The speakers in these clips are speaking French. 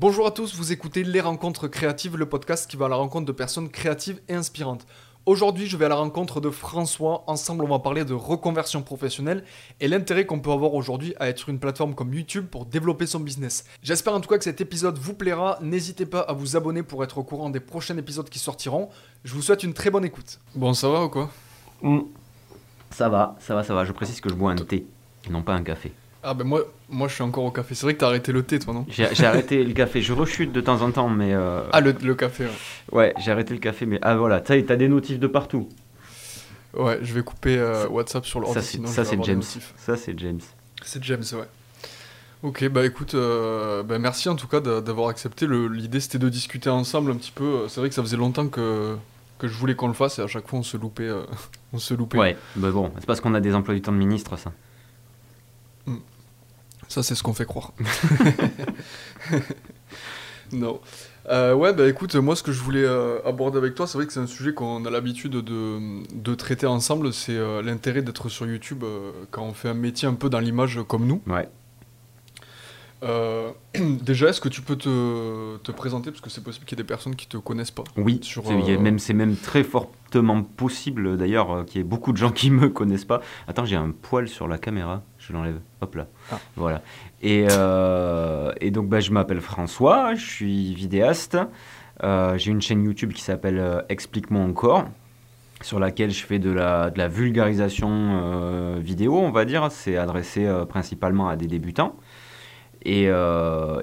Bonjour à tous, vous écoutez Les Rencontres Créatives, le podcast qui va à la rencontre de personnes créatives et inspirantes. Aujourd'hui, je vais à la rencontre de François. Ensemble, on va parler de reconversion professionnelle et l'intérêt qu'on peut avoir aujourd'hui à être une plateforme comme YouTube pour développer son business. J'espère en tout cas que cet épisode vous plaira. N'hésitez pas à vous abonner pour être au courant des prochains épisodes qui sortiront. Je vous souhaite une très bonne écoute. Bon, ça va ou quoi? Mm. Ça va, ça va, ça va. Je précise que je bois un thé et non pas un café. Ah ben moi, moi je suis encore au café. C'est vrai que t'as arrêté le thé toi, non? J'ai arrêté le café. Je rechute de temps en temps, mais. euh, Ah le, le café, ouais. Ouais, j'ai arrêté le café, mais. Ah voilà, t'as des notifs de partout. Ouais, je vais couper euh, WhatsApp sur l'ordi, Ça, c'est James. Ça, c'est James. C'est James, ouais. Ok, bah écoute, euh, bah merci en tout cas d'a- d'avoir accepté. L'idée c'était de discuter ensemble un petit peu. C'est vrai que ça faisait longtemps que, que je voulais qu'on le fasse et à chaque fois on se loupait. euh, on se loupait. Ouais, bah bon, c'est parce qu'on a des emplois du temps de ministre, ça. Ça c'est ce qu'on fait croire. non. Euh, ouais, bah écoute, moi ce que je voulais euh, aborder avec toi, c'est vrai que c'est un sujet qu'on a l'habitude de, de traiter ensemble. C'est euh, l'intérêt d'être sur YouTube euh, quand on fait un métier un peu dans l'image comme nous. Ouais. Euh, déjà, est-ce que tu peux te, te présenter Parce que c'est possible qu'il y ait des personnes qui te connaissent pas. Oui, Sur, c'est euh, même- c'est même très fortement possible d'ailleurs qu'il y ait beaucoup de gens qui me connaissent pas. Attends, j'ai un poil sur la caméra, je l'enlève. Hop là. Ah. Voilà. Et, euh, et donc bah, je m'appelle François, je suis vidéaste. Euh, j'ai une chaîne YouTube qui s'appelle euh, Explique-moi encore, sur laquelle je fais de la, de la vulgarisation euh, vidéo, on va dire. C'est adressé principalement à des débutants. Et,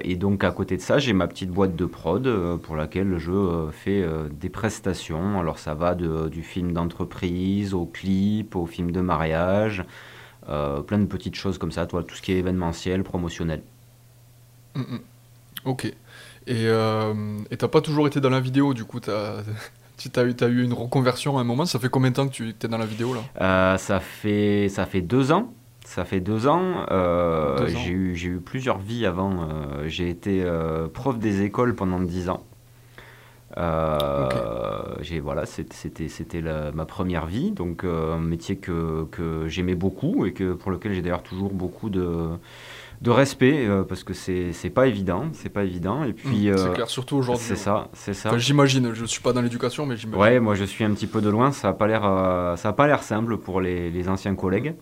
et donc à côté de ça, j'ai ma petite boîte de prod pour laquelle je fais des prestations. Alors ça va de- du film d'entreprise au clip, au film de mariage, euh, plein de petites choses comme ça, toi, tout ce qui est événementiel, promotionnel. Mm, mm. Ok. Et euh, t'as pas toujours été dans la vidéo, du coup, t'as tu as eu, t'as eu une reconversion à un moment. Ça fait combien de temps que tu es dans la vidéo là? Euh, ça, fait, ça fait deux ans. Ça fait deux ans. Euh, ans. J'ai eu, eu plusieurs vies avant. J'ai été prof des écoles pendant dix ans. Euh, j'ai voilà, c'était ma première vie, donc euh, un métier que, que j'aimais beaucoup et que pour lequel j'ai d'ailleurs toujours beaucoup de, de respect euh, parce que c'est pas évident, c'est pas évident. Et puis Mm, C'est euh, clair, surtout aujourd'hui. c'est ça, c'est ça. Enfin, j'imagine, je suis pas dans l'éducation, mais j'imagine. Ouais, moi je suis un petit peu de loin, ça a pas l'air, euh, ça a pas l'air simple pour les, les anciens collègues.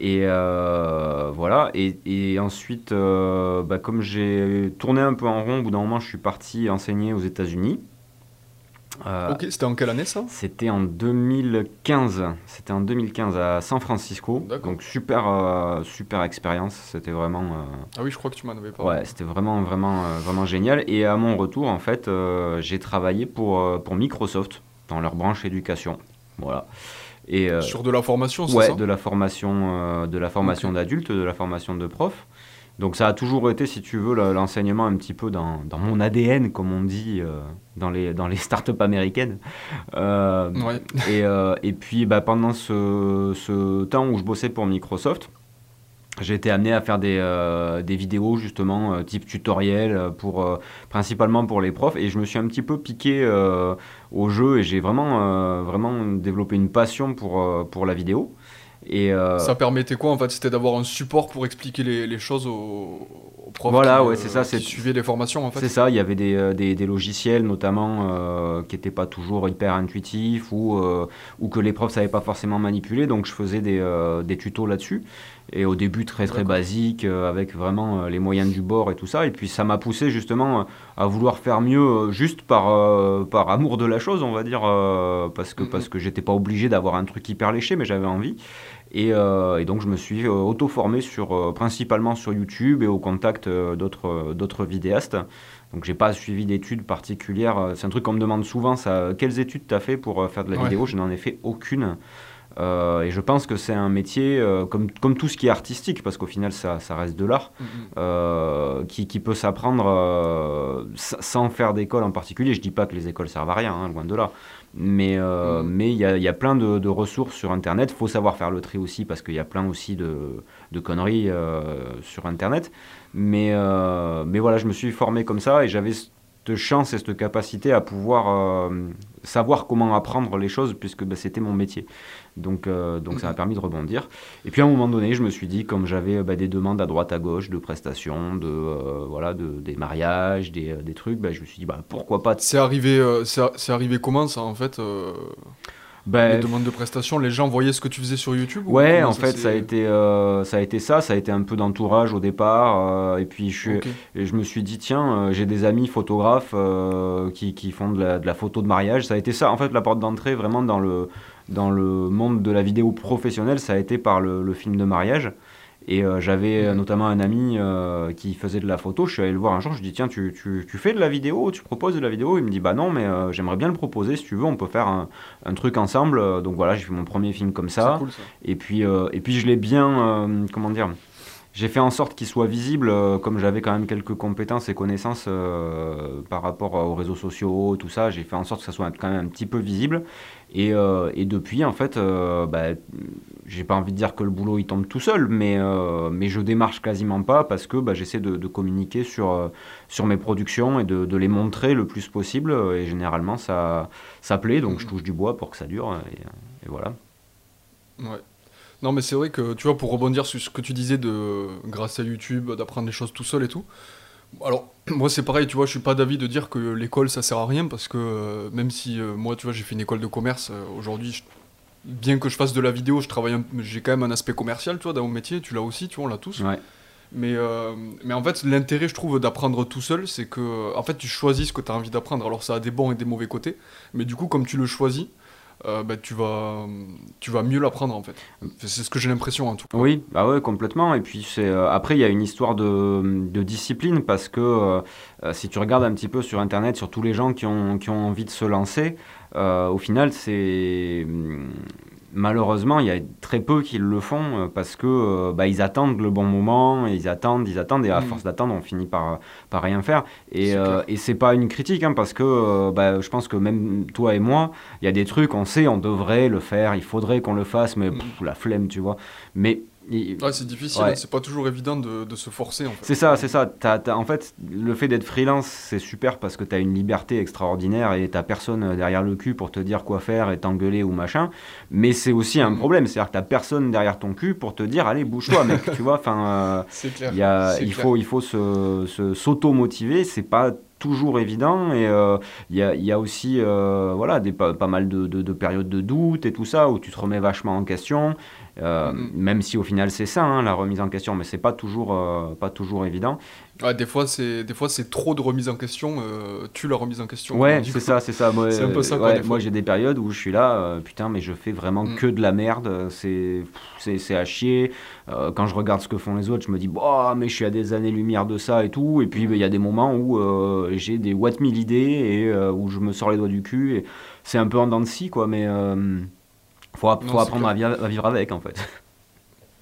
Et voilà. Et, et ensuite, bah, comme j'ai tourné un peu en rond, au bout d'un moment, je suis parti enseigner aux États-Unis. Euh, Ok, c'était en quelle année ça? C'était en 2015. C'était en 2015 à San Francisco. Donc super, euh, super expérience. C'était vraiment. euh, Ah oui, je crois que tu m'en avais parlé. Ouais, c'était vraiment, vraiment, vraiment génial. Et à mon retour, en fait, j'ai travaillé pour, pour Microsoft dans leur branche éducation. Voilà. Et, Sur de la formation, c'est ouais, ça? de la formation, de la formation Ok. d'adultes, de la formation de profs. Donc ça a toujours été, si tu veux, le- l'enseignement un petit peu dans, dans mon ADN, comme on dit euh, dans les, dans les startups américaines. Euh, Ouais. et, euh, et puis bah, pendant ce, ce temps où je bossais pour Microsoft, j'ai été amené à faire des, des vidéos justement type tutoriel pour principalement pour les profs et je me suis un petit peu piqué au jeu et j'ai vraiment vraiment développé une passion pour pour la vidéo euh, Ça permettait quoi en fait? C'était d'avoir un support pour expliquer les, les choses aux, aux profs Voilà, qui, ouais, euh, c'est ça, qui c'est- suivaient les formations en fait. C'est ça, il y avait des, euh, des, des logiciels notamment euh, qui n'étaient pas toujours hyper intuitifs ou, euh, ou que les profs ne savaient pas forcément manipuler, donc je faisais des, des tutos là-dessus. Et au début très très basique, avec vraiment les moyens du bord et tout ça. Et puis ça m'a poussé justement à vouloir faire mieux juste par, par amour de la chose, on va dire, parce que, Mhm. parce que j'étais pas obligé d'avoir un truc hyper léché, mais j'avais envie. Et, euh, et donc je me suis euh, auto-formé sur, euh, principalement sur YouTube et au contact d'autres d'autres vidéastes. Donc j'ai pas suivi d'études particulières. C'est un truc qu'on me demande souvent. Ça, quelles études tu as fait pour faire de la Ouais. vidéo? Je n'en ai fait aucune. Euh, et je pense que c'est un métier, euh, comme, comme tout ce qui est artistique, parce qu'au final ça, ça reste de l'art, Mhm. euh, qui, qui peut s'apprendre sans faire d'école en particulier. Je dis pas que les écoles servent à rien, hein, loin de là. Mais mais il y a, il y a plein de, de ressources sur Internet. Il faut savoir faire le tri aussi, parce qu'il y a plein aussi de, de conneries sur Internet. Mais, mais voilà, je me suis formé comme ça et j'avais cette chance et cette capacité à pouvoir savoir comment apprendre les choses, puisque bah, c'était mon métier. Donc, donc ça m'a permis de rebondir. Et puis à un moment donné, je me suis dit, comme j'avais bah, des demandes à droite à gauche de prestations, de, voilà, de, des mariages, des, des trucs, bah, je me suis dit, bah, pourquoi pas. C'est arrivé, c'est arrivé comment ça en fait ben, les demandes de prestations, les gens voyaient ce que tu faisais sur YouTube Ouais, en fait, ça a, été, euh, ça a été ça. Ça a été un peu d'entourage au départ. Euh, et puis, je, et je me suis dit, tiens, euh, j'ai des amis photographes qui, qui, font de la, de la, photo de mariage. Ça a été ça, en fait, la porte d'entrée vraiment dans le, dans le monde de la vidéo professionnelle. Ça a été par le, le film de mariage. Et euh, j'avais euh, notamment un ami euh, qui faisait de la photo. Je suis allé le voir un jour. Je lui dis Tiens, tu, tu, tu, fais de la vidéo? Tu proposes de la vidéo? Il me dit Bah non, mais j'aimerais bien le proposer. Si tu veux, on peut faire un, un truc ensemble. Donc voilà, j'ai fait mon premier film comme ça. Cool, ça. Et, puis, et puis je l'ai bien. comment dire j'ai fait en sorte qu'il soit visible, comme j'avais quand même quelques compétences et connaissances par rapport aux réseaux sociaux, tout ça, j'ai fait en sorte que ça soit quand même un petit peu visible. Et, et depuis, en fait, bah, j'ai pas envie de dire que le boulot il tombe tout seul, mais, euh, mais je démarche quasiment pas parce que bah, j'essaie de, communiquer sur, euh, sur mes productions et de, les montrer le plus possible. Et généralement, ça, ça plaît, donc je touche du bois pour que ça dure. Et, voilà. Ouais. Non, mais c'est vrai que, tu vois, pour rebondir sur ce que tu disais de, grâce à YouTube, d'apprendre les choses tout seul et tout. Alors, moi, c'est pareil, tu vois, je suis pas d'avis de dire que l'école, ça sert à rien parce que euh, même si moi, tu vois, j'ai fait une école de commerce, aujourd'hui, je bien que je fasse de la vidéo, je travaille, j'ai quand même un aspect commercial, tu vois, dans mon métier. Tu l'as aussi, tu vois, on l'a tous. Mais, euh, mais en fait, l'intérêt, je trouve, d'apprendre tout seul, c'est que, en fait, tu choisis ce que tu as envie d'apprendre. Alors, ça a des bons et des mauvais côtés. Mais du coup, comme tu le choisis, euh, bah, tu, vas, tu vas mieux l'apprendre en fait. C'est ce que j'ai l'impression en tout cas. Oui, bah ouais, complètement. Et puis euh, après il y a une histoire de, de discipline parce que si tu regardes un petit peu sur internet sur tous les gens qui ont, qui ont envie de se lancer, euh, au final, c'est malheureusement, il y a très peu qui le font euh, parce que euh, bah, ils attendent le bon moment, ils attendent, ils attendent, et à mm. force d'attendre, on finit par, par rien faire. Et, et c'est pas une critique, hein, parce que bah, je pense que même toi et moi, il y a des trucs, on sait, on devrait le faire, il faudrait qu'on le fasse, mais mm. la flemme, tu vois. Mais Ouais, c'est difficile, c'est pas toujours évident de, de se forcer. En fait. C'est ça, c'est ça. en fait, le fait d'être freelance, c'est super parce que tu as une liberté extraordinaire et t'as personne derrière le cul pour te dire quoi faire et t'engueuler ou machin. Mais c'est aussi un mm. problème, c'est-à-dire que t'as personne derrière ton cul pour te dire allez, bouge-toi, mec, tu vois. Enfin, euh, clair. Y a, il, faut, il faut se, se, s'auto-motiver, c'est pas toujours évident et il euh, y, a, y, a, aussi euh, voilà des pas, pas mal de, de, de, périodes de doute et tout ça où tu te remets vachement en question euh, mm-hmm. Même si au final c'est ça, hein, la remise en question, mais c'est pas toujours, euh, pas toujours évident. des fois c'est des fois c'est trop de remise en question, euh, tu la remise en question. Ouais, c'est ça, c'est ça. Moi, c'est un peu ça. moi j'ai des périodes où je suis là, putain, mais je fais vraiment mm. que de la merde. C'est c'est à chier. quand je regarde ce que font les autres, je me dis, bah, mais je suis à des années-lumière de ça et tout. Et puis il y a des moments où j'ai des what mille idées et où je me sors les doigts du cul. Et c'est un peu en dents de scie, quoi, mais faut, faut apprendre à vivre, avec en fait.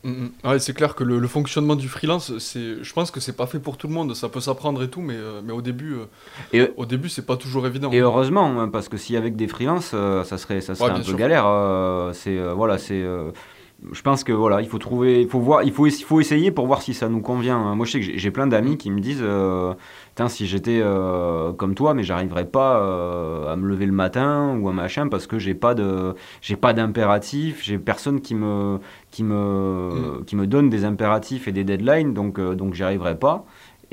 Mm, mm. Ouais, c'est clair que le, fonctionnement du freelance, c'est, je pense que c'est pas fait pour tout le monde. Ça peut s'apprendre et tout, mais, euh, mais au début, euh, et, au début, c'est pas toujours évident. Et heureusement, hein, parce que si avec des freelances, euh, ça serait, ça serait un peu galère. c'est voilà, c'est je pense que voilà, il faut trouver, il faut voir, il faut, il faut essayer pour voir si ça nous convient. Moi, je sais que j'ai plein d'amis qui me disent, euh, si j'étais euh, comme toi, mais j'arriverais pas euh, à me lever le matin ou un machin parce que j'ai pas de, j'ai pas d'impératif, j'ai personne qui me, qui me, mm. qui me donne des impératifs et des deadlines, donc, donc j'y arriverai pas.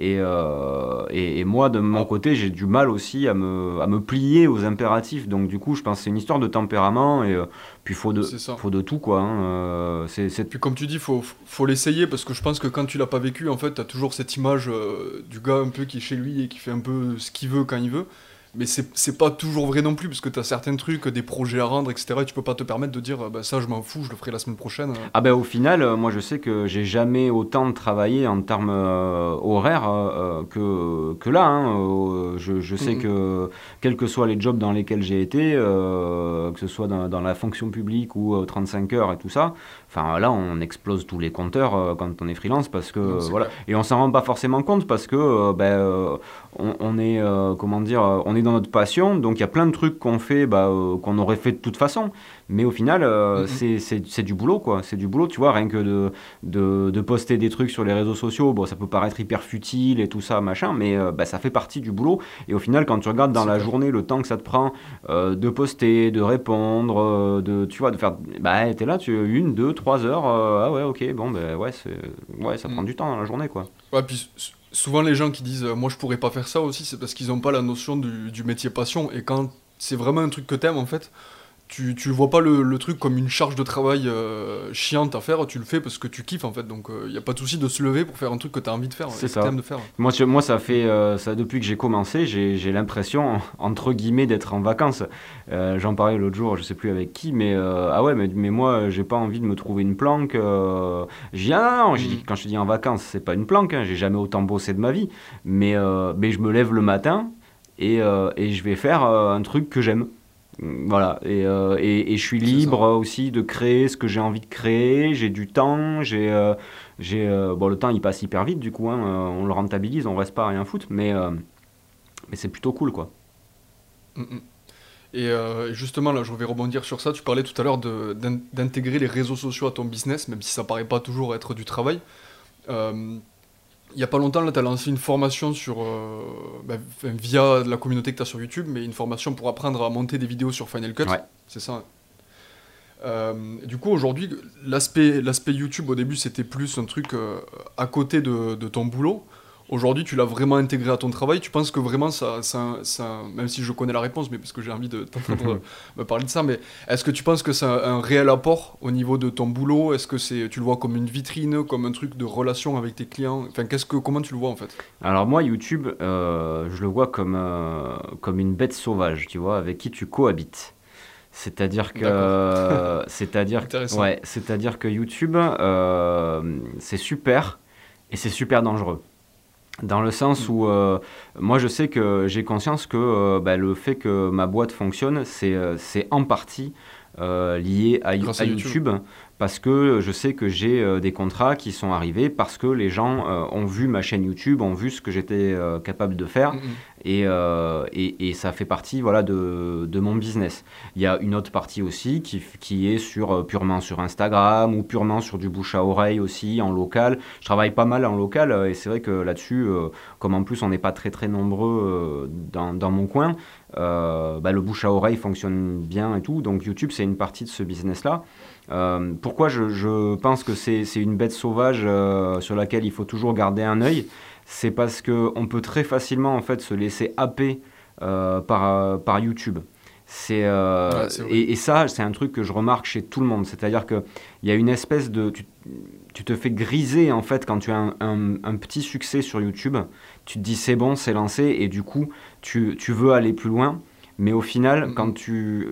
Euh, et, et, moi, de mon ah. côté, j'ai du mal aussi à me, à me plier aux impératifs. Donc, du coup, je pense que c'est une histoire de tempérament. Et euh, puis, faut, de, faut de tout, quoi. Hein. Euh, c'est, Puis, comme tu dis, il faut, faut l'essayer parce que je pense que quand tu l'as pas vécu, en fait, tu as toujours cette image du gars un peu qui est chez lui et qui fait un peu ce qu'il veut quand il veut mais c'est pas toujours vrai non plus, parce que tu as certains trucs, des projets à rendre, etc. Et tu peux pas te permettre de dire, bah, ça je m'en fous, je le ferai la semaine prochaine. Ah ben au final, euh, moi je sais que j'ai jamais autant travaillé en termes euh, horaires euh, que, que là. Hein. Je, je, sais que quels que soient les jobs dans lesquels j'ai été, que ce soit dans, dans, la fonction publique ou 35 heures et tout ça, Enfin là, on explose tous les compteurs euh, quand on est freelance parce que voilà, et on s'en rend pas forcément compte parce que euh, ben, euh, on, est comment dire, on est dans notre passion, donc il y a plein de trucs qu'on fait, bah, euh, qu'on aurait fait de toute façon. Mais au final, euh, Mhm. c'est- c'est du boulot, quoi. C'est du boulot, tu vois, rien que de, de, de poster des trucs sur les réseaux sociaux, bon, ça peut paraître hyper futile et tout ça, machin, mais euh, bah, ça fait partie du boulot. Et au final, quand tu regardes dans la journée le temps que ça te prend euh, de poster, de répondre, euh, de, tu vois, de faire, bah, t'es là, tu une, deux, trois heures, euh, ah ouais, ok, bon, ben ouais, c'est, ouais, ça prend du temps dans la journée, quoi. Ouais, puis souvent les gens qui disent euh, moi je pourrais pas faire ça aussi, c'est parce qu'ils ont pas la notion du, du métier passion. Et quand c'est vraiment un truc que t'aimes en fait, tu, tu vois pas le, le truc comme une charge de travail euh, chiante à faire, tu le fais parce que tu kiffes en fait. Donc il y a pas de souci de se lever pour faire un truc que t'as envie de faire, C'est ça. t'aimes de faire. Moi, tu- moi ça fait euh, ça depuis que j'ai commencé, j'ai j'ai l'impression entre guillemets d'être en vacances. Euh, J'en parlais l'autre jour, je sais plus avec qui, mais euh, ah ouais, mais, mais moi j'ai pas envie de me trouver une planque. Euh, j'ai dit ah non, quand je te dis en vacances, c'est pas une planque, hein, j'ai jamais autant bossé de ma vie, mais euh, mais je me lève le matin et, euh, et je vais faire euh, un truc que j'aime. Voilà, et, euh, et, et je suis libre aussi de créer ce que j'ai envie de créer, j'ai du temps, j'ai euh, j'ai, euh, bon, le temps il passe hyper vite du coup, hein, on le rentabilise, on reste pas à rien foutre, mais, mais c'est plutôt cool quoi. Mm, mm. Et justement, là, je vais rebondir sur ça. Tu parlais tout à l'heure d'intégrer les réseaux sociaux à ton business, même si ça paraît pas toujours être du travail. Il y a pas longtemps, là, tu as lancé une formation sur, euh, bah, enfin, via la communauté que tu as sur YouTube, mais une formation pour apprendre à monter des vidéos sur Final Cut. Ouais. C'est ça. hein. Euh, du coup, aujourd'hui, l'aspect l'aspect YouTube, au début, c'était plus un truc euh, à côté de, de ton boulot. Aujourd'hui, tu l'as vraiment intégré à ton travail. Tu penses que vraiment, ça, ça, ça- même si je connais la réponse, mais parce que j'ai envie de t'entendre me parler de ça, mais est-ce que tu penses que c'est un, un réel apport au niveau de ton boulot? Est-ce que c'est, tu le vois comme une vitrine, comme un truc de relation avec tes clients? Enfin, qu'est-ce que, comment tu le vois en fait? Alors moi YouTube, euh, je le vois comme, euh, comme une bête sauvage, tu vois, avec qui tu cohabites. C'est-à-dire que, D'accord. c'est-à-dire, ouais, c'est-à-dire que YouTube, euh, c'est super et c'est super dangereux. Dans le sens où, euh, moi je sais que j'ai conscience que euh, bah, le fait que ma boîte fonctionne, c'est euh, c'est en partie euh, lié à, Grâce à à YouTube. YouTube. parce que je sais que j'ai euh, des contrats qui sont arrivés parce que les gens euh, ont vu ma chaîne YouTube, ont vu ce que j'étais euh, capable de faire Mm, mm. et, et, et ça fait partie voilà, de, de mon business. Il y a une autre partie aussi qui, est sur, purement sur Instagram ou purement sur du bouche à oreille aussi en local. Je travaille pas mal en local et c'est vrai que là-dessus, comme en plus on n'est pas très très nombreux dans, dans mon coin, euh, bah, le bouche à oreille fonctionne bien et tout. Donc YouTube c'est une partie de ce business-là. Euh, pourquoi je, je pense que c'est une bête sauvage euh, sur laquelle il faut toujours garder un œil? C'est parce que on peut très facilement en fait se laisser happer par, par YouTube. C'est Ouais, et, et ça, c'est un truc que je remarque chez tout le monde. C'est-à-dire que il y a une espèce de tu, tu te fais griser en fait quand tu as un, un- un petit succès sur YouTube. Tu te dis c'est bon, c'est lancé et du coup tu, tu veux aller plus loin. Mais au final, Mhm. quand tu,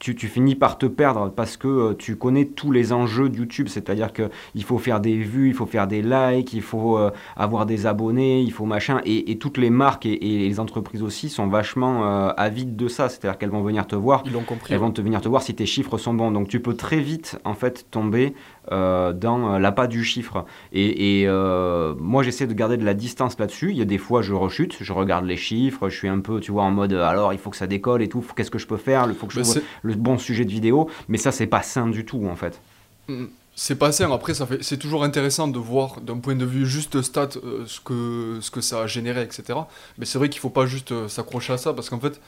tu, tu finis par te perdre parce que euh, tu connais tous les enjeux de YouTube, c'est-à-dire que il faut faire des vues, il faut faire des likes, il faut euh, avoir des abonnés, il faut machin, et, et toutes les marques et, et les entreprises aussi sont vachement euh, avides de ça, c'est-à-dire qu'elles vont venir te voir, Ils l'ont compris. elles ouais. vont te venir te voir si tes chiffres sont bons, donc tu peux très vite en fait tomber euh, dans euh, l'appât du chiffre. Et, et, euh, moi j'essaie de garder de la distance là-dessus. Il y a des fois je rechute, je regarde les chiffres, je suis un peu, tu vois, en mode alors il faut que ça décolle et tout, qu'est-ce que je peux faire, il faut que je Mais trouve le bon sujet de vidéo, mais ça c'est pas sain du tout en fait. Mm. C'est pas sain. Après, ça fait, c'est toujours intéressant de voir d'un point de vue juste stat euh, ce, que, ce que ça a généré, etc. Mais c'est vrai qu'il faut pas juste euh, s'accrocher à ça parce qu'en fait,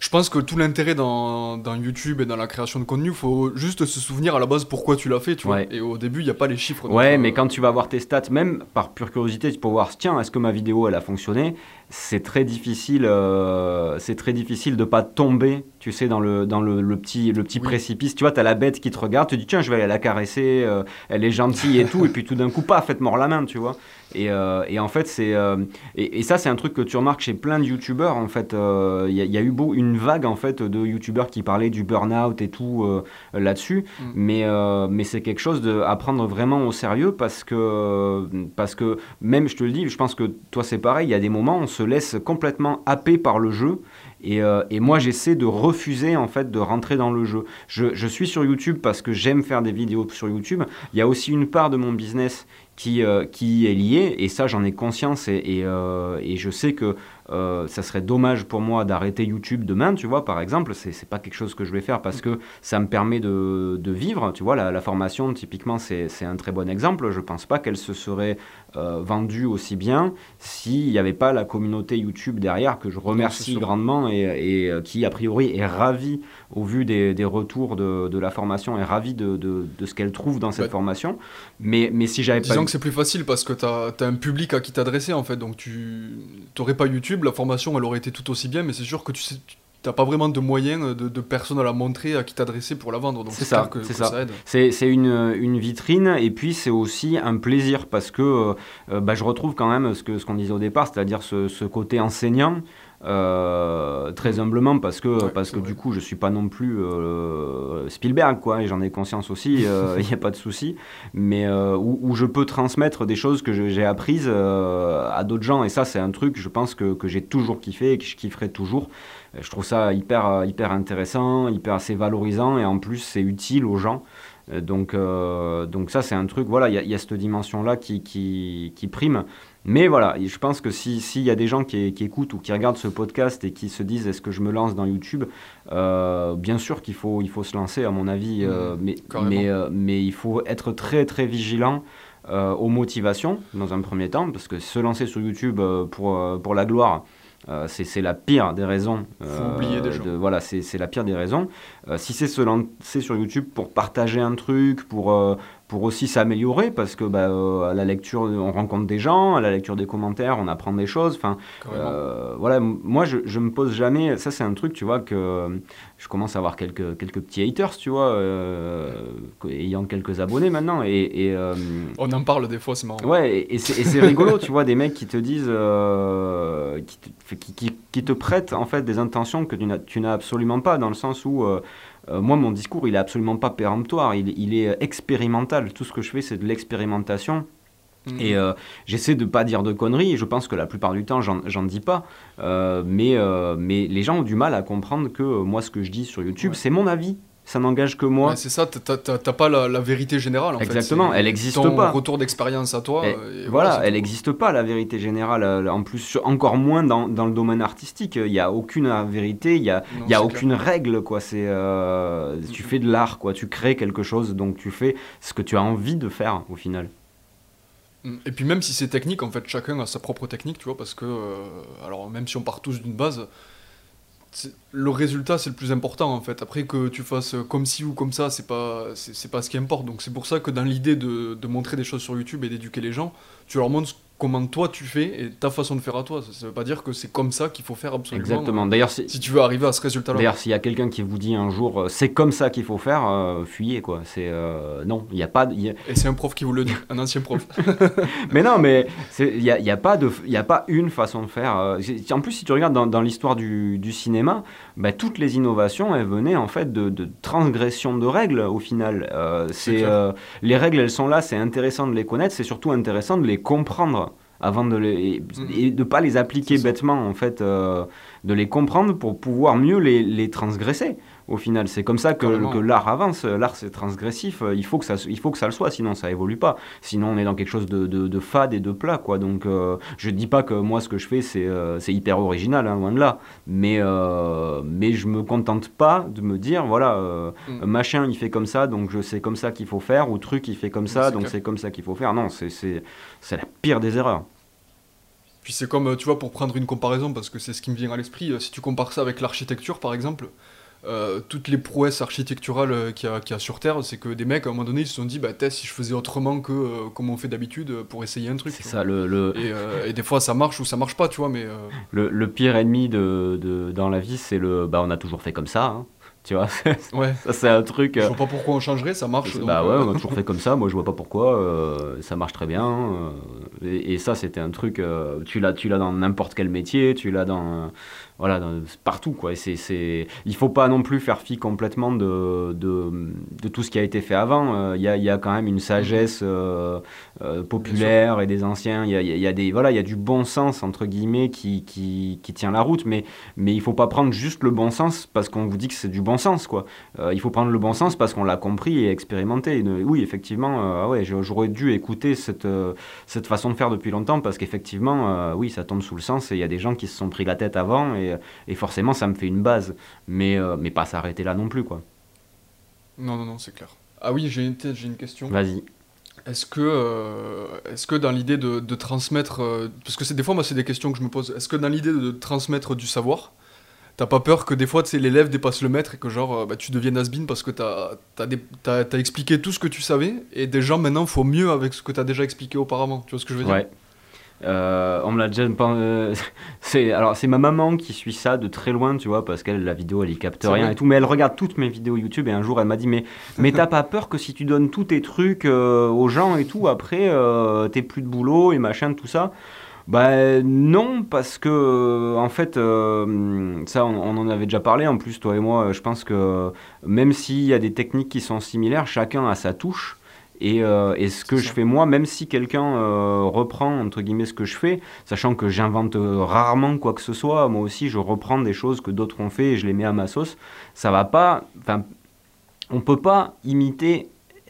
je pense que tout l'intérêt dans, dans YouTube et dans la création de contenu, faut juste se souvenir à la base pourquoi tu l'as fait, tu Ouais. vois. Et au début, il n'y a pas les chiffres. Ouais, euh, mais quand tu vas voir tes stats, même par pure curiosité, tu peux voir, tiens, est-ce que ma vidéo elle a fonctionné? C'est très difficile, euh, c'est très difficile de pas tomber, tu sais, dans le dans le, le petit le petit Oui. précipice. Tu vois, t'as la bête qui te regarde, tu te dis tiens, je vais aller la caresser, euh, elle est gentille et tout, et puis tout d'un coup, pas, faites mort la main, tu vois. Et, euh, et en fait, c'est euh, et, et ça, c'est un truc que tu remarques chez plein de youtubeurs. En fait, il y, a- il y a eu beau, une vague en fait de youtubeurs qui parlaient du burn-out et tout là-dessus. Mm. Mais, mais c'est quelque chose de, à prendre vraiment au sérieux parce que, parce que, même je te le dis, je pense que toi c'est pareil, il y a des moments où on se laisse complètement happer par le jeu. Et, euh, et moi j'essaie de refuser en fait de rentrer dans le jeu. Je, je suis sur YouTube parce que j'aime faire des vidéos sur YouTube. Il y a aussi une part de mon business qui, euh, qui est liée et ça j'en ai conscience et, et, euh, et je sais que euh, ça serait dommage pour moi d'arrêter YouTube demain, tu vois, par exemple. C'est, c'est pas quelque chose que je vais faire parce que ça me permet de, de vivre, tu vois. La, la formation, typiquement, c'est, c'est un très bon exemple. Je pense pas qu'elle se serait euh, vendue aussi bien s'il n'y avait pas la communauté YouTube derrière, que je remercie grandement et, et euh, qui, a priori, est ravie, au vu des, des retours de, de, la formation, est ravie de, ce qu'elle trouve dans cette bah, formation. Mais, mais si j'avais Disons pas. que c'est plus facile parce que tu as, un public à qui t'adresser en fait, donc tu n'aurais pas YouTube, la formation elle aurait été tout aussi bien, mais c'est sûr que tu sais. T'as pas vraiment de moyens, de, de, personnes à la montrer, à qui t'adresser pour la vendre. Donc c'est ça, que, c'est ça. ça. aide. C'est, c'est une, une vitrine et puis c'est aussi un plaisir parce que euh, bah, je retrouve quand même ce, que, ce qu'on disait au départ, c'est-à-dire ce, ce côté enseignant. Euh, très humblement parce que, Ouais, parce que du coup je suis pas non plus euh, Spielberg quoi et j'en ai conscience aussi il n'y a pas de souci. Mais euh, où, où je peux transmettre des choses que j'ai apprises euh, à d'autres gens. Et ça c'est un truc je pense que, que j'ai toujours kiffé et que je kifferai toujours. Euh, je trouve ça hyper euh, hyper intéressant hyper assez valorisant et en plus c'est utile aux gens. Euh, donc, euh, donc ça c'est un truc, voilà, il y, a- il y a cette dimension-là qui, qui, qui prime. Mais voilà, je pense que si- s'il y a des gens qui, qui écoutent ou qui regardent ce podcast et qui se disent est-ce que je me lance dans YouTube, euh, bien sûr qu'il faut, il faut se lancer à mon avis, euh, mais, carrément. mais, euh, mais il faut être très très vigilant euh, aux motivations dans un premier temps, parce que se lancer sur YouTube euh, pour, euh, pour la gloire, euh, c'est la pire des raisons. Faut oublier déjà. de- voilà, c'est c'est la pire des raisons. Euh, si c'est se lancer sur YouTube pour partager un truc, pour, euh, pour aussi s'améliorer, parce que bah, euh, à la lecture, on rencontre des gens, à la lecture des commentaires, on apprend des choses. Enfin, euh, voilà, moi je, je me pose jamais. Ça, c'est un truc, tu vois, que euh, je commence à avoir quelques, quelques petits haters, tu vois, euh, ayant quelques abonnés maintenant. Et, et, euh, On en parle des fois, c'est marrant. Ouais, et, et c'est rigolo, tu vois, des mecs qui te disent, euh, qui, te, qui, qui- qui te prêtent en fait des intentions que tu n'as- tu n'as absolument pas, dans le sens où euh, euh, moi, mon discours, il est absolument pas péremptoire, il, il est expérimental. Tout ce que je fais, c'est de l'expérimentation. Mhm. Et euh, j'essaie de pas dire de conneries. Je pense que la plupart du temps, j'en dis pas. Euh, mais, euh, mais les gens ont du mal à comprendre que euh, moi, ce que je dis sur YouTube, Ouais. c'est mon avis. Ça n'engage que moi. Ouais, c'est ça, t'as- pas la, la vérité générale en. Exactement, elle existe ton pas. retour d'expérience à toi. Et et voilà, elle n'existe pas la vérité générale. En plus, encore moins dans, dans le domaine artistique. Il n'y a aucune vérité, il n'y a, Non, y a aucune règle. Quoi. C'est, euh, tu fais de l'art, quoi. tu crées quelque chose, donc tu fais ce que tu as envie de faire au final. Mm. Et puis même si c'est technique, en fait, chacun a sa propre technique, tu vois, parce que, euh, alors même si on part tous d'une base, le résultat c'est le plus important en fait. Après que tu fasses comme ci ou comme ça, c'est pas, c'est pas ce qui importe. Donc c'est pour ça que dans l'idée de, de montrer des choses sur YouTube et d'éduquer les gens, tu leur montres comment toi tu fais et ta façon de faire à toi. Ça, ça veut pas dire que c'est comme ça qu'il faut faire absolument. Exactement. D'ailleurs, si, Si tu veux arriver à ce résultat-là. D'ailleurs, s'il y a quelqu'un qui vous dit un jour euh, c'est comme ça qu'il faut faire, euh, fuyez quoi. C'est euh, non, il n'y a pas. y a- Et c'est un prof qui vous le dit, un ancien prof. Mais non, mais il n'y a, y a, pas de- il y a pas une façon de faire. euh, En plus, si tu regardes dans, dans l'histoire du, du cinéma, bah, toutes les innovations, elles venaient en fait de, de transgression de règles au final. Euh, c'est euh, les règles, elles sont là, c'est intéressant de les connaître, c'est surtout intéressant de les comprendre avant de les Mhm. et de pas les appliquer bêtement en fait euh, de les comprendre pour pouvoir mieux les, les transgresser au final. C'est comme ça que, l'art avance. L'art c'est transgressif. Il faut que ça il faut que ça le soit sinon ça évolue pas. Sinon on est dans quelque chose de, de, de fade et de plat quoi. Donc euh, je dis pas que moi ce que je fais c'est euh, hyper original hein, loin de là. Mais euh, mais je me contente pas de me dire voilà euh, Mm. machin il fait comme ça donc je sais comme ça qu'il faut faire ou truc il fait comme ça donc c'est comme ça qu'il faut faire. Non c'est la pire des erreurs. Puis c'est comme, tu vois, pour prendre une comparaison, parce que c'est ce qui me vient à l'esprit, si tu compares ça avec l'architecture, par exemple, euh, toutes les prouesses architecturales euh, qu'il y, a- qu'il y a sur Terre, c'est que des mecs, à un moment donné, ils se sont dit, bah, t'es, si je faisais autrement que euh, comme on fait d'habitude euh, pour essayer un truc. c'est ça le. Et, euh, et des fois, ça marche ou ça marche pas, tu vois, mais... le, le pire ennemi de, de, dans la vie c'est le bah on a toujours fait comme ça hein. tu vois ouais, ça c'est un truc je vois pas pourquoi on changerait, ça marche. donc, bah ouais, on a toujours fait comme ça. Moi, je vois pas pourquoi. ça marche très bien. et, et ça, c'était un truc. tu l'as, tu l'as dans n'importe quel métier. Tu l'as dans, voilà, dans- partout quoi. Et c'est, c'est, il faut pas non plus faire fi complètement de, de, tout ce qui a été fait avant. Euh, Il y, a, il y a quand même une sagesse euh, euh, populaire et des anciens. Il y a, y a- y des, voilà, il y a du bon sens entre guillemets qui, qui, qui tient la route, mais mais il faut pas prendre juste le bon sens parce qu'on vous dit que c'est du bon sens quoi. Euh, il faut prendre le bon sens parce qu'on l'a compris et expérimenté. Euh, oui, effectivement, euh, ah ouais, j'aurais dû écouter cette euh, cette façon de faire depuis longtemps parce qu'effectivement, euh, oui, ça tombe sous le sens et il y a des gens qui se sont pris la tête avant et forcément ça me fait une base, mais, euh, mais pas s'arrêter là non plus quoi. Non, non, non, c'est clair. Ah oui, j'ai une, j'ai une question. Vas-y. Est-ce que, euh, est-ce que dans l'idée de, de transmettre, euh, parce que c'est des fois moi c'est des questions que je me pose, est-ce que dans l'idée de transmettre du savoir, t'as pas peur que des fois l'élève dépasse le maître et que genre bah, tu deviennes has parce que t'as as, expliqué tout ce que tu savais et des gens maintenant faut mieux avec ce que t'as déjà expliqué auparavant, tu vois ce que je veux dire? Ouais. Euh, on me l'a déjà euh, c'est alors c'est ma maman qui suit ça de très loin tu vois parce qu'elle la vidéo elle y capte rien et tout mais elle regarde toutes mes vidéos YouTube et un jour elle m'a dit mais mais t'as pas peur que si tu donnes tous tes trucs euh, aux gens et tout après t'es plus de boulot et machin tout ça? Bah non parce que en fait ça on, on en avait déjà parlé en plus toi et moi je pense que même s'il y a des techniques qui sont similaires chacun a sa touche et, euh, et ce que je fais moi, même si quelqu'un euh, reprend entre guillemets ce que je fais, sachant que j'invente euh, rarement quoi que ce soit, moi aussi je reprends des choses que d'autres ont fait et je les mets à ma sauce, ça va pas. Enfin, on peut pas imiter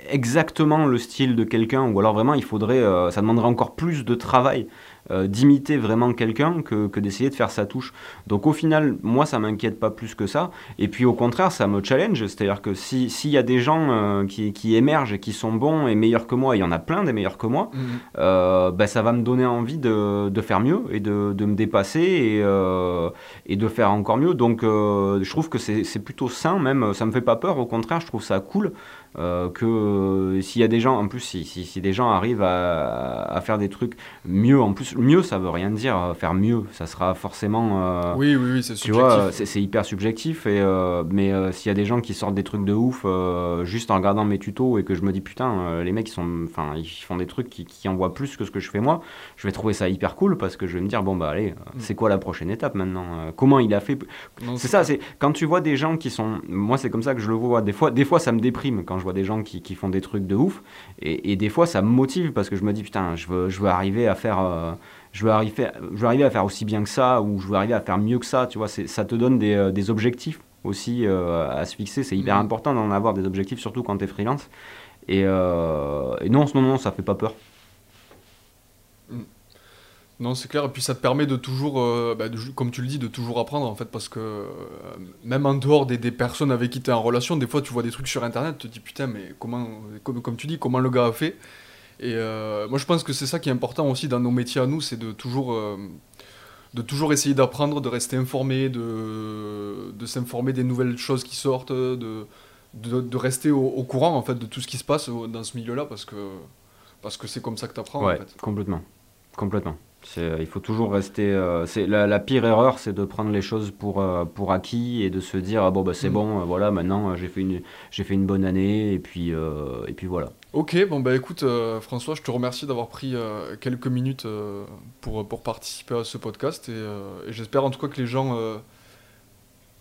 exactement le style de quelqu'un, ou alors vraiment il faudrait, euh, ça demanderait encore plus de travail euh, d'imiter vraiment quelqu'un que, que d'essayer de faire sa touche. Donc au final, moi ça m'inquiète pas plus que ça. Et puis au contraire, ça me challenge. C'est-à-dire que si- s'il y a des gens euh, qui, qui émergent et qui sont bons et meilleurs que moi, il y en a plein des meilleurs que moi, euh, bah, ça va me donner envie de, de faire mieux et de, de me dépasser et, et de faire encore mieux. Donc je trouve que c'est c'est plutôt sain même, ça me fait pas peur, au contraire je trouve ça cool que euh, s'il y a des gens, en plus si, si, si des gens arrivent à, à faire des trucs mieux, en plus mieux ça veut rien dire, euh, faire mieux ça sera forcément... euh, Oui, oui, oui, c'est tu subjectif. vois, c'est hyper subjectif, et, euh, mais euh, s'il y a des gens qui sortent des trucs de ouf euh, juste en regardant mes tutos et que je me dis putain, euh, les mecs ils, sont, enfin, ils font des trucs qui, qui envoient plus que ce que je fais moi, je vais trouver ça hyper cool parce que je vais me dire bon bah allez, euh, Mm. c'est quoi la prochaine étape maintenant Euh, Comment il a fait C'est ça, c'est quand tu vois des gens qui sont. Moi c'est comme ça que je le vois. Des fois, des fois ça me déprime quand je vois des gens qui, qui font des trucs de ouf, et, et des fois ça me motive parce que je me dis putain, je veux, je veux arriver à faire. euh, je veux, arriver, je veux arriver à faire aussi bien que ça, ou je veux arriver à faire mieux que ça, tu vois, ça te donne des, euh, des objectifs aussi euh, à se fixer, c'est hyper Mhm. important d'en avoir des objectifs, surtout quand tu es freelance. Et, euh, et non, non, non, ça fait pas peur. Non, c'est clair. Et puis ça te permet de toujours, euh, bah, de- comme tu le dis, de toujours apprendre en fait, parce que euh, même en dehors des, des personnes avec qui tu es en relation, des fois tu vois des trucs sur internet, tu te dis putain, mais comment, comme, comme tu dis, comment le gars a fait? Et euh, moi je pense que c'est ça qui est important aussi dans nos métiers à nous, c'est de toujours, de toujours essayer d'apprendre, de rester informé, de, de s'informer des nouvelles choses qui sortent, de, de, de rester au, au courant en fait de tout ce qui se passe dans ce milieu-là, parce que parce que c'est comme ça que tu apprends ouais, en fait. complètement. Complètement. Euh, il faut toujours rester. euh, c'est la, la pire erreur, c'est de prendre les choses pour, euh, pour acquis et de se dire ah bon bah c'est Mm. bon, euh, voilà maintenant j'ai fait une j'ai fait une bonne année et puis et puis voilà. Ok, bon bah écoute François, je te remercie d'avoir pris quelques minutes pour, pour participer à ce podcast et, et j'espère en tout cas que les gens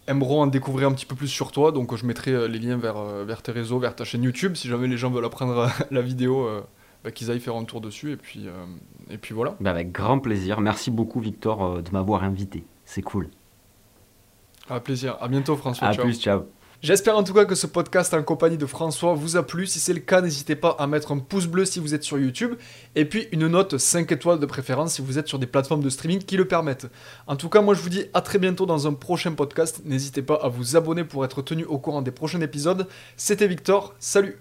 aimeront en découvrir un petit peu plus sur toi. Donc je mettrai les liens vers, vers tes réseaux, vers ta chaîne YouTube si jamais les gens veulent apprendre la vidéo, bah, qu'ils aillent faire un tour dessus et puis, euh, et puis voilà. Bah, avec grand plaisir. Merci beaucoup Victor euh, de m'avoir invité. C'est cool. À plaisir, à bientôt François. À ciao. plus, ciao. J'espère en tout cas que ce podcast en compagnie de François vous a plu. Si c'est le cas, n'hésitez pas à mettre un pouce bleu si vous êtes sur YouTube et puis une note 5 étoiles de préférence si vous êtes sur des plateformes de streaming qui le permettent. En tout cas, moi je vous dis à très bientôt dans un prochain podcast. N'hésitez pas à vous abonner pour être tenu au courant des prochains épisodes. C'était Victor, salut